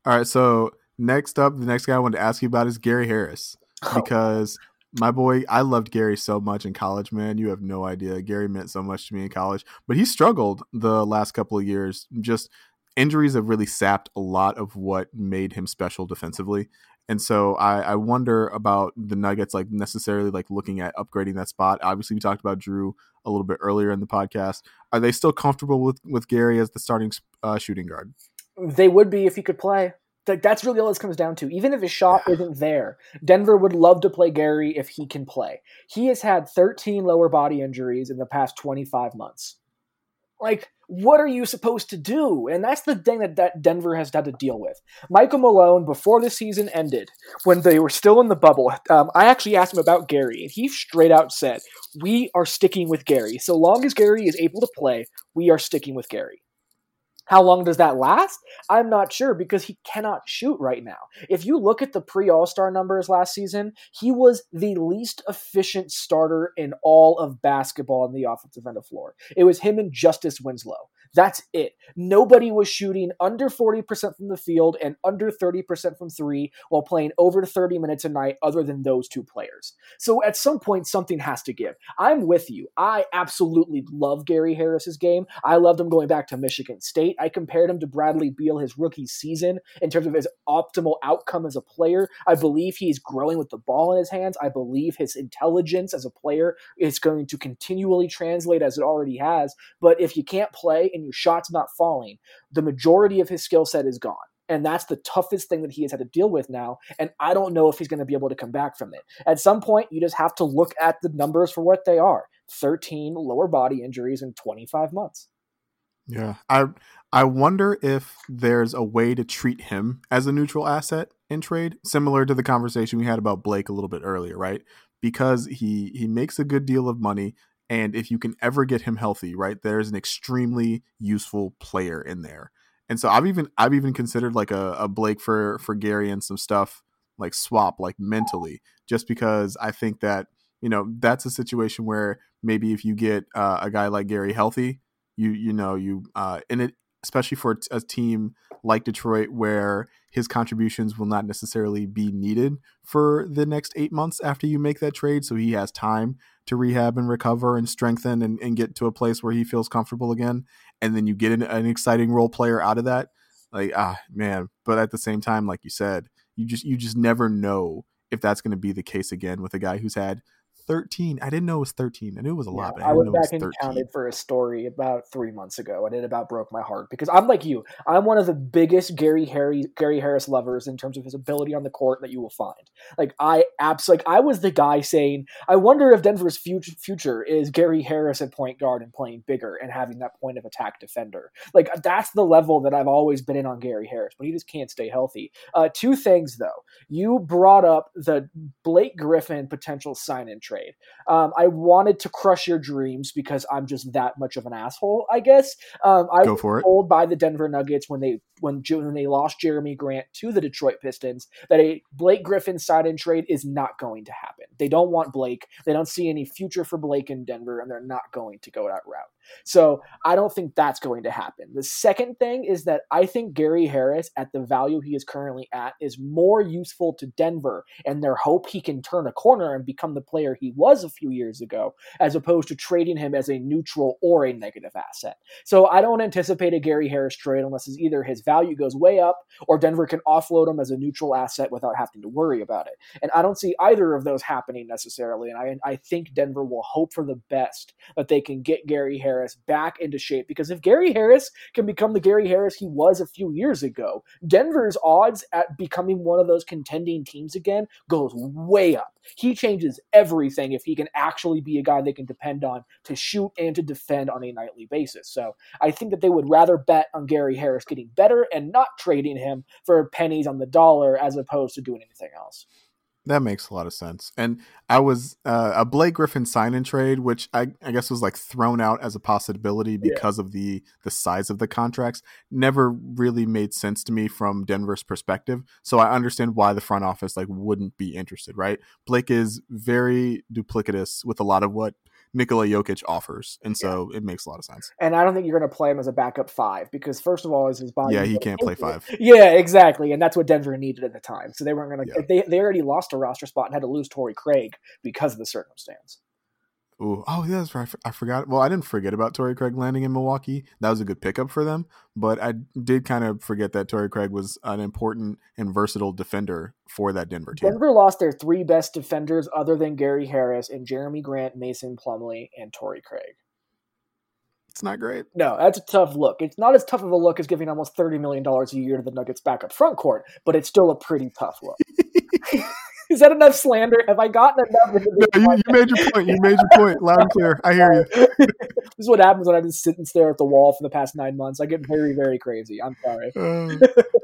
All right. So next up, the next guy I wanted to ask you about is Gary Harris because my boy, I loved Gary so much in college, man. You have no idea. Gary meant so much to me in college, but he struggled the last couple of years. Just injuries have really sapped a lot of what made him special defensively. And so I, I wonder about the Nuggets, like necessarily like looking at upgrading that spot. Obviously, we talked about Jrue a little bit earlier in the podcast. Are they still comfortable with with Gary as the starting uh, shooting guard? They would be if he could play. Like that's really all this comes down to. Even if his shot isn't there, Denver would love to play Gary if he can play. He has had 13 lower body injuries in the past 25 months. Like, what are you supposed to do? And that's the thing that, that Denver has had to deal with. Michael Malone, before the season ended, when they were still in the bubble, um, I actually asked him about Gary, and he straight out said, We are sticking with Gary. So long as Gary is able to play, we are sticking with Gary. How long does that last? I'm not sure because he cannot shoot right now. If you look at the pre All Star numbers last season, he was the least efficient starter in all of basketball on the offensive end of floor. It was him and Justice Winslow. That's it. Nobody was shooting under 40% from the field and under 30% from three while playing over 30 minutes a night, other than those two players. So at some point, something has to give. I'm with you. I absolutely love Gary Harris's game. I loved him going back to Michigan State. I compared him to Bradley Beal his rookie season in terms of his optimal outcome as a player. I believe he's growing with the ball in his hands. I believe his intelligence as a player is going to continually translate as it already has. But if you can't play and your shot's not falling, the majority of his skill set is gone. And that's the toughest thing that he has had to deal with now. And I don't know if he's going to be able to come back from it. At some point, you just have to look at the numbers for what they are 13 lower body injuries in 25 months. Yeah, I I wonder if there's a way to treat him as a neutral asset in trade, similar to the conversation we had about Blake a little bit earlier, right? Because he he makes a good deal of money, and if you can ever get him healthy, right, there's an extremely useful player in there. And so I've even I've even considered like a, a Blake for for Gary and some stuff like swap like mentally, just because I think that you know that's a situation where maybe if you get uh, a guy like Gary healthy, you you know you uh and it especially for a team like Detroit where his contributions will not necessarily be needed for the next eight months after you make that trade so he has time to rehab and recover and strengthen and, and get to a place where he feels comfortable again. And then you get an, an exciting role player out of that Like ah man, but at the same time, like you said, you just you just never know if that's going to be the case again with a guy who's had 13. I didn't know it was 13. I knew it was a lot. Yeah, I, I went know it was back and 13. counted for a story about three months ago, and it about broke my heart because I'm like you. I'm one of the biggest Gary Harry Gary Harris lovers in terms of his ability on the court that you will find. Like I abs like I was the guy saying, I wonder if Denver's future future is Gary Harris at point guard and playing bigger and having that point of attack defender. Like that's the level that I've always been in on Gary Harris, but he just can't stay healthy. Uh, two things though, you brought up the Blake Griffin potential sign in trade. Um, I wanted to crush your dreams because I'm just that much of an asshole, I guess. Um, I Go was for it. told by the Denver Nuggets when they when when they lost Jerami Grant to the Detroit Pistons that a Blake Griffin sign in trade is not going to happen. They don't want Blake. They don't see any future for Blake in Denver, and they're not going to go that route. So I don't think that's going to happen. The second thing is that I think Gary Harris, at the value he is currently at, is more useful to Denver and their hope he can turn a corner and become the player he was a few years ago, as opposed to trading him as a neutral or a negative asset. So I don't anticipate a Gary Harris trade unless either his value goes way up or Denver can offload him as a neutral asset without having to worry about it. And I don't see either of those happening necessarily. And I, I think Denver will hope for the best that they can get Gary Harris back into shape because if Gary Harris can become the Gary Harris he was a few years ago, Denver's odds at becoming one of those contending teams again goes way up. He changes everything if he can actually be a guy they can depend on to shoot and to defend on a nightly basis. So I think that they would rather bet on Gary Harris getting better and not trading him for pennies on the dollar as opposed to doing anything else. That makes a lot of sense. And I was uh, a Blake Griffin sign and trade, which I, I guess was like thrown out as a possibility because of the the size of the contracts. Never really made sense to me from Denver's perspective. So I understand why the front office like wouldn't be interested, right? Blake is very duplicitous with a lot of what Nikola Jokic offers, and so it makes a lot of sense. And I don't think you're going to play him as a backup five because first of all, is his body. Yeah, he can't play five. Yeah, exactly, and that's what Denver needed at the time. So they weren't going to. Yeah. They they already lost a roster spot and had to lose Torrey Craig because of the circumstance. Ooh, oh yeah, that's right. I forgot. Well, I didn't forget about Torrey Craig landing in Milwaukee. That was a good pickup for them. But I did kind of forget that Torrey Craig was an important and versatile defender for that Denver team. Denver lost their three best defenders other than Gary Harris and Jerami Grant, Mason Plumlee, and Torrey Craig. It's not great. No, that's a tough look. It's not as tough of a look as giving almost thirty million dollars a year to the Nuggets' backup front court, but it's still a pretty tough look. Is that enough slander? Have I gotten enough? No, you, you made your point. You made your point loud and clear. I hear you. this is what happens when I've been sitting stare at the wall for the past nine months. I get very, very crazy. I'm sorry. Uh,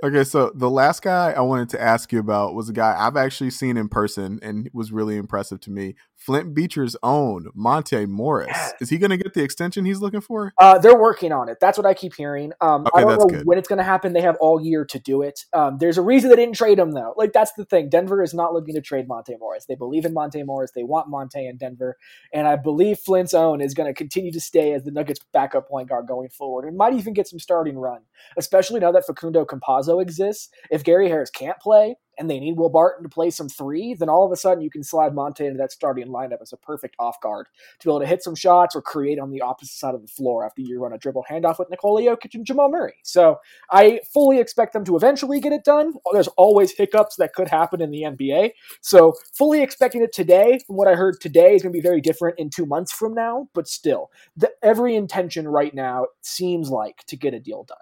okay, so the last guy I wanted to ask you about was a guy I've actually seen in person and was really impressive to me. Flint Beecher's own Monte Morris. Is he going to get the extension he's looking for? Uh, they're working on it. That's what I keep hearing. Um, Okay, I don't know good. when it's going to happen. They have all year to do it. Um, there's a reason they didn't trade him though. Like that's the thing. Denver is not looking to trade Monte Morris. They believe in Monte Morris. They want Monte in Denver, and I believe Flint's own is going to continue to stay as the Nuggets' backup point guard going forward, and might even get some starting run, especially now that Facundo Campazzo exists. If Gary Harris can't play. And they need Will Barton to play some three, then all of a sudden you can slide Monte into that starting lineup as a perfect off guard to be able to hit some shots or create on the opposite side of the floor after you run a dribble handoff with Nikola Jokic and Jamal Murray. So I fully expect them to eventually get it done. There's always hiccups that could happen in the NBA. So fully expecting it today, from what I heard today, is going to be very different in two months from now. But still, the, every intention right now seems like to get a deal done.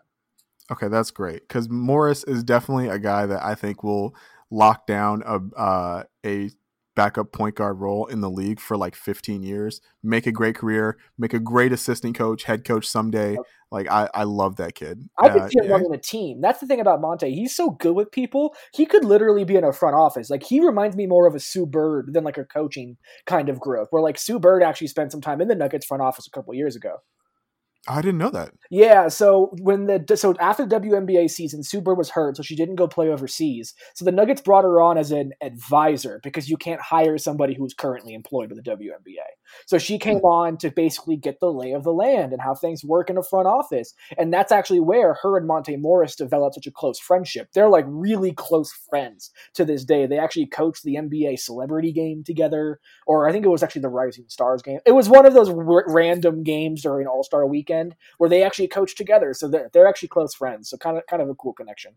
Okay, that's great because Morris is definitely a guy that I think will lock down a uh, a backup point guard role in the league for like 15 years, make a great career, make a great assistant coach, head coach someday. Like I, I love that kid. I could Uh, see him yeah, running a team. That's the thing about Monte. He's so good with people. He could literally be in a front office. Like he reminds me more of a Sue Bird than like a coaching kind of growth. Where like Sue Bird actually spent some time in the Nuggets front office a couple years ago. I didn't know that. Yeah, so when the so after the WNBA season, Sue Bird was hurt, so she didn't go play overseas. So the Nuggets brought her on as an advisor because you can't hire somebody who's currently employed with the WNBA. So she hmm. came on to basically get the lay of the land and how things work in a front office, and that's actually where her and Monte Morris developed such a close friendship. They're like really close friends to this day. They actually coached the NBA celebrity game together, or I think it was actually the Rising Stars game. It was one of those r- random games during All Star Weekend weekend where they actually coach together. So they're, they're actually close friends. So kind of kind of a cool connection.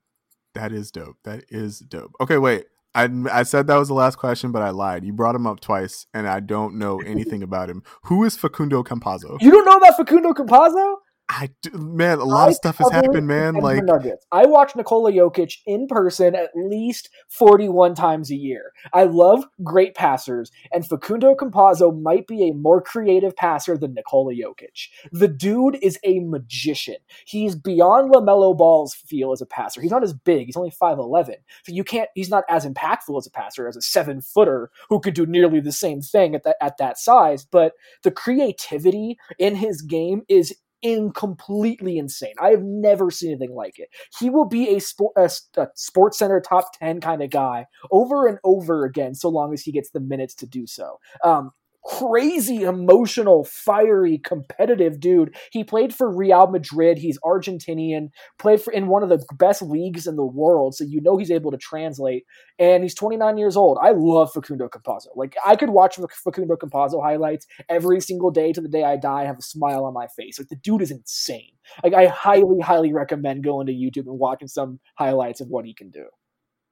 That is dope. That is dope. Okay, wait. I, I said that was the last question, but I lied. You brought him up twice, and I don't know anything about him. Who is Facundo Campazzo? You don't know about Facundo Campazzo? I man, a lot of stuff has happened, man. Like Nuggets. I watch Nikola Jokic in person at least forty-one times a year. I love great passers, and Facundo Campazzo might be a more creative passer than Nikola Jokic. The dude is a magician. He's beyond Lamelo Ball's feel as a passer. He's not as big. He's only five eleven, so you can't. He's not as impactful as a passer as a seven-footer who could do nearly the same thing at that at that size. But the creativity in his game is in completely insane. I have never seen anything like it. He will be a, sport, a, a SportsCenter top 10 kind of guy over and over again, so long as he gets the minutes to do so. Um, crazy emotional, fiery, competitive dude. He played for Real Madrid. He's Argentinian, played for in one of the best leagues in the world, so you know he's able to translate. And he's 29 years old. I love Facundo Campazzo. Like I could watch Facundo Campazzo highlights every single day to the day I die, have a smile on my face. Like the dude is insane. Like I highly, highly recommend going to YouTube and watching some highlights of what he can do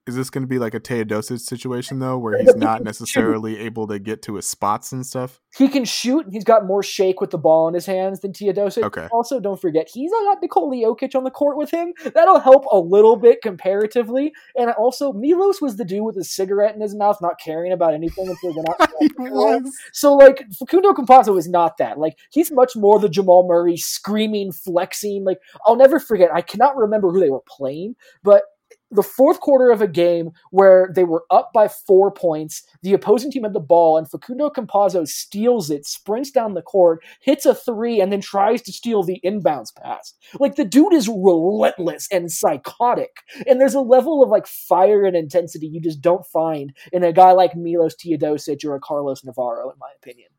is this going to be like a Teodosic situation though, where he's not necessarily able to get to his spots and stuff? He can shoot. He's got more shake with the ball in his hands than Teodosic. Okay. Also, don't forget he's got Nikola Jokic on the court with him. That'll help a little bit comparatively. And also, Milos was the dude with a cigarette in his mouth, not caring about anything until they're not. he was. So like Facundo Campazzo is not that. Like he's much more the Jamal Murray screaming, flexing. Like I'll never forget. I cannot remember who they were playing, but the fourth quarter of a game where they were up by four points. The opposing team had the ball, and Facundo Campazzo steals it, sprints down the court, hits a three, and then tries to steal the inbounds pass. Like the dude is relentless and psychotic. And there's a level of like fire and intensity you just don't find in a guy like Milos Teodosic or a Carlos Navarro, in my opinion.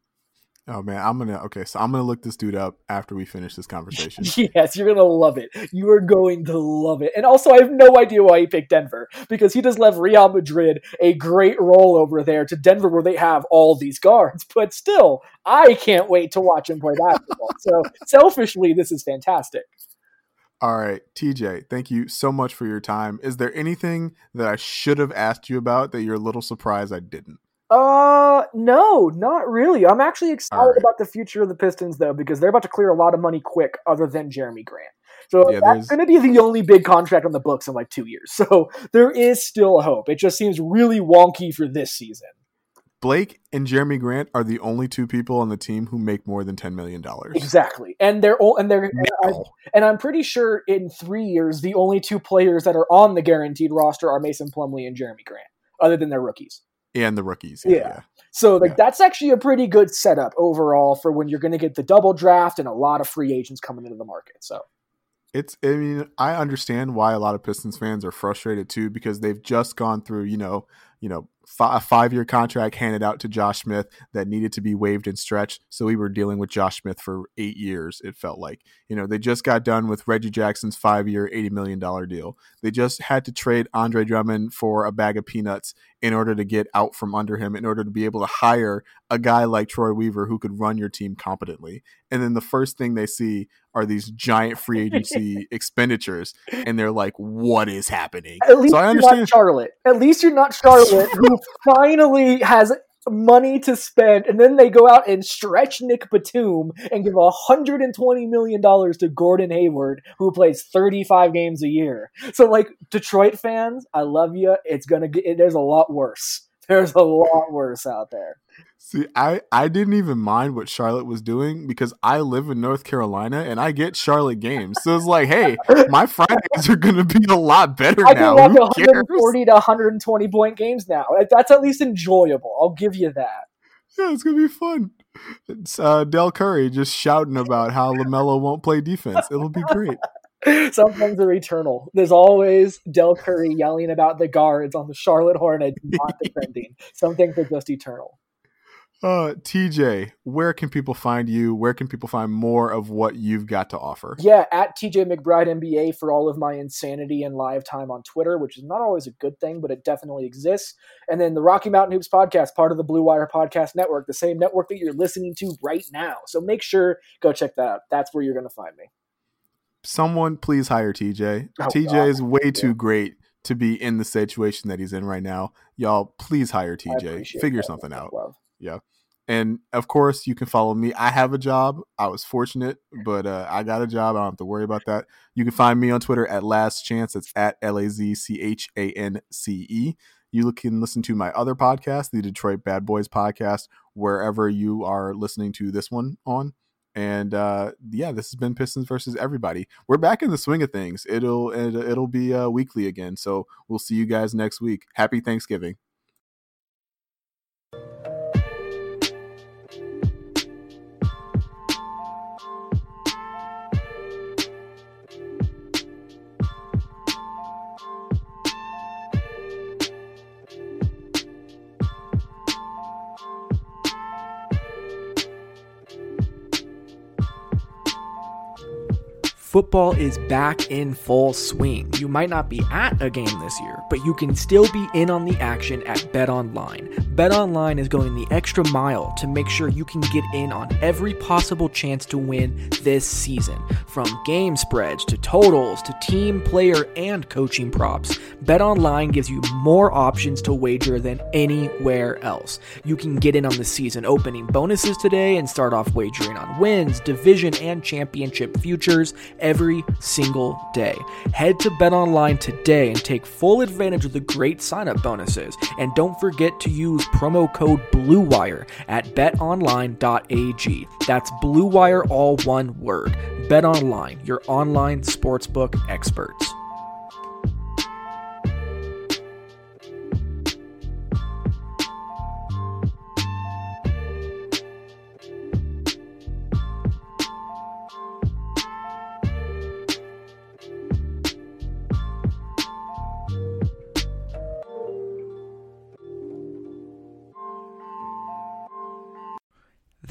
Oh man, I'm gonna okay, so I'm gonna look this dude up after we finish this conversation. yes, you're gonna love it. You are going to love it. And also, I have no idea why he picked Denver because he just left Real Madrid a great role over there to Denver, where they have all these guards. But still, I can't wait to watch him play basketball. so selfishly, this is fantastic. All right, TJ, thank you so much for your time. Is there anything that I should have asked you about that you're a little surprised I didn't? Uh, no, not really. I'm actually excited right. about the future of the Pistons though because they're about to clear a lot of money quick, other than Jerami Grant. So yeah, that's going to be the only big contract on the books in like two years. So there is still hope. It just seems really wonky for this season. Blake and Jerami Grant are the only two people on the team who make more than ten million dollars. Exactly, and they're all, and they're no. and, and, I'm pretty sure in three years the only two players that are on the guaranteed roster are Mason Plumlee and Jerami Grant, other than their rookies and the rookies. Yeah. yeah. So like yeah. that's actually a pretty good setup overall for when you're going to get the double draft and a lot of free agents coming into the market. So it's I mean, I understand why a lot of Pistons fans are frustrated too because they've just gone through, you know, you know, a five year contract handed out to Josh Smith that needed to be waived and stretched. So we were dealing with Josh Smith for eight years, it felt like. You know, they just got done with Reggie Jackson's five year, $80 million deal. They just had to trade Andre Drummond for a bag of peanuts in order to get out from under him, in order to be able to hire a guy like Troy Weaver who could run your team competently. And then the first thing they see are these giant free agency expenditures, and they're like, "What is happening?" At least so I understand Charlotte. At least you're not Charlotte, who finally has money to spend, and then they go out and stretch Nick Batum and give $120 million to Gordon Hayward, who plays 35 games a year. So, like, Detroit fans, I love you. It's gonna get, there's a lot worse. There's a lot worse out there. See, I, I didn't even mind what Charlotte was doing because I live in North Carolina and I get Charlotte games. So it's like, hey, my Fridays are going to be a lot better I now. I can watch 140 to 120 point games now. That's at least enjoyable. I'll give you that. Yeah, it's going to be fun. It's uh, Del Curry just shouting about how LaMelo won't play defense. It'll be great. Some things are eternal. There's always Del Curry yelling about the guards on the Charlotte Hornets not defending. Some things are just eternal. Uh, TJ, where can people find you? Where can people find more of what you've got to offer? Yeah, at TJ McBride NBA for all of my insanity and live time on Twitter, which is not always a good thing, but it definitely exists. And then the Rocky Mountain Hoops podcast, part of the Blue Wire Podcast Network, the same network that you're listening to right now. So make sure go check that out. That's where you're going to find me. Someone please hire TJ. Oh, TJ God. is way Yeah. too great to be in the situation that he's in right now. Y'all, please hire TJ. Figure that. something out. Love. And of course, you can follow me. I have a job. I was fortunate, but uh, I got a job. I don't have to worry about that. You can find me on Twitter at Last Chance. It's at L A Z C H A N C E. You can listen to my other podcast, the Detroit Bad Boys podcast, wherever you are listening to this one on. And uh, yeah, this has been Pistons versus everybody. We're back in the swing of things. It'll it, it'll be uh, weekly again. So we'll see you guys next week. Happy Thanksgiving. Football is back in full swing. You might not be at a game this year, but you can still be in on the action at BetOnline. BetOnline is going the extra mile to make sure you can get in on every possible chance to win this season. From game spreads to totals to team, player, and coaching props, BetOnline gives you more options to wager than anywhere else. You can get in on the season opening bonuses today and start off wagering on wins, division, and championship futures every single day. Head to BetOnline today and take full advantage of the great sign-up bonuses. And don't forget to use promo code BLUEWIRE at betonline.ag. That's BLUEWIRE all one word. BetOnline, your online sportsbook experts.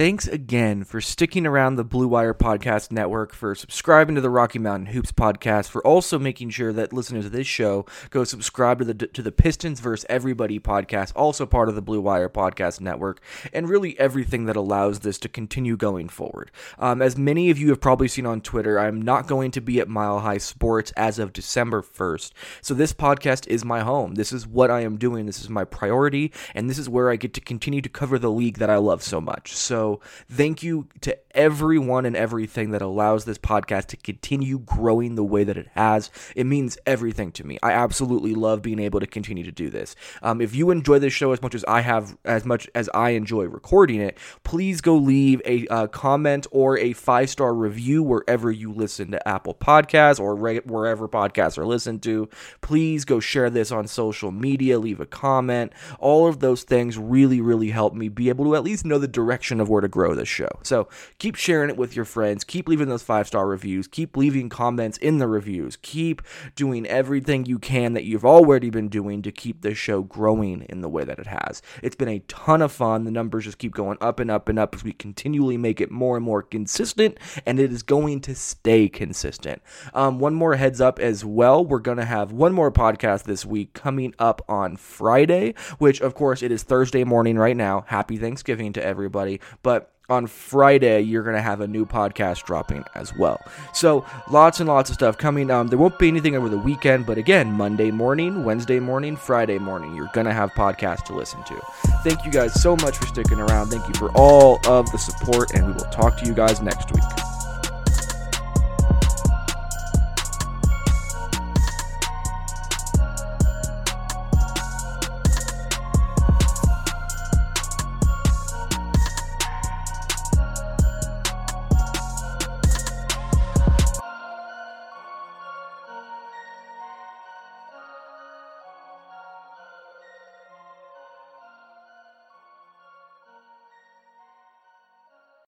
Thanks again for sticking around the Blue Wire Podcast Network, for subscribing to the Rocky Mountain Hoops Podcast, for also making sure that listeners of this show go subscribe to the to the Pistons vs. Everybody podcast, also part of the Blue Wire Podcast Network, and really everything that allows this to continue going forward. Um, as many of you have probably seen on Twitter, I'm not going to be at Mile High Sports as of December 1st, so this podcast is my home. This is what I am doing. This is my priority, and this is where I get to continue to cover the league that I love so much. So thank you to everyone and everything that allows this podcast to continue growing the way that it has. It means everything to me. I absolutely love being able to continue to do this. Um, if you enjoy this show as much as I have, as much as I enjoy recording it, please go leave a uh, comment or a five star review wherever you listen to Apple Podcasts or re- wherever podcasts are listened to. Please go share this on social media, leave a comment. All of those things really, really help me be able to at least know the direction of where to grow this show. So keep sharing it with your friends. Keep leaving those five star reviews. Keep leaving comments in the reviews. Keep doing everything you can that you've already been doing to keep this show growing in the way that it has. It's been a ton of fun. The numbers just keep going up and up and up as we continually make it more and more consistent, and it is going to stay consistent. Um, one more heads up as well. We're going to have one more podcast this week coming up on Friday, which, of course, it is Thursday morning right now. Happy Thanksgiving to everybody. But on Friday, you're going to have a new podcast dropping as well. So, lots and lots of stuff coming. Um, there won't be anything over the weekend, but again, Monday morning, Wednesday morning, Friday morning, you're going to have podcasts to listen to. Thank you guys so much for sticking around. Thank you for all of the support, and we will talk to you guys next week.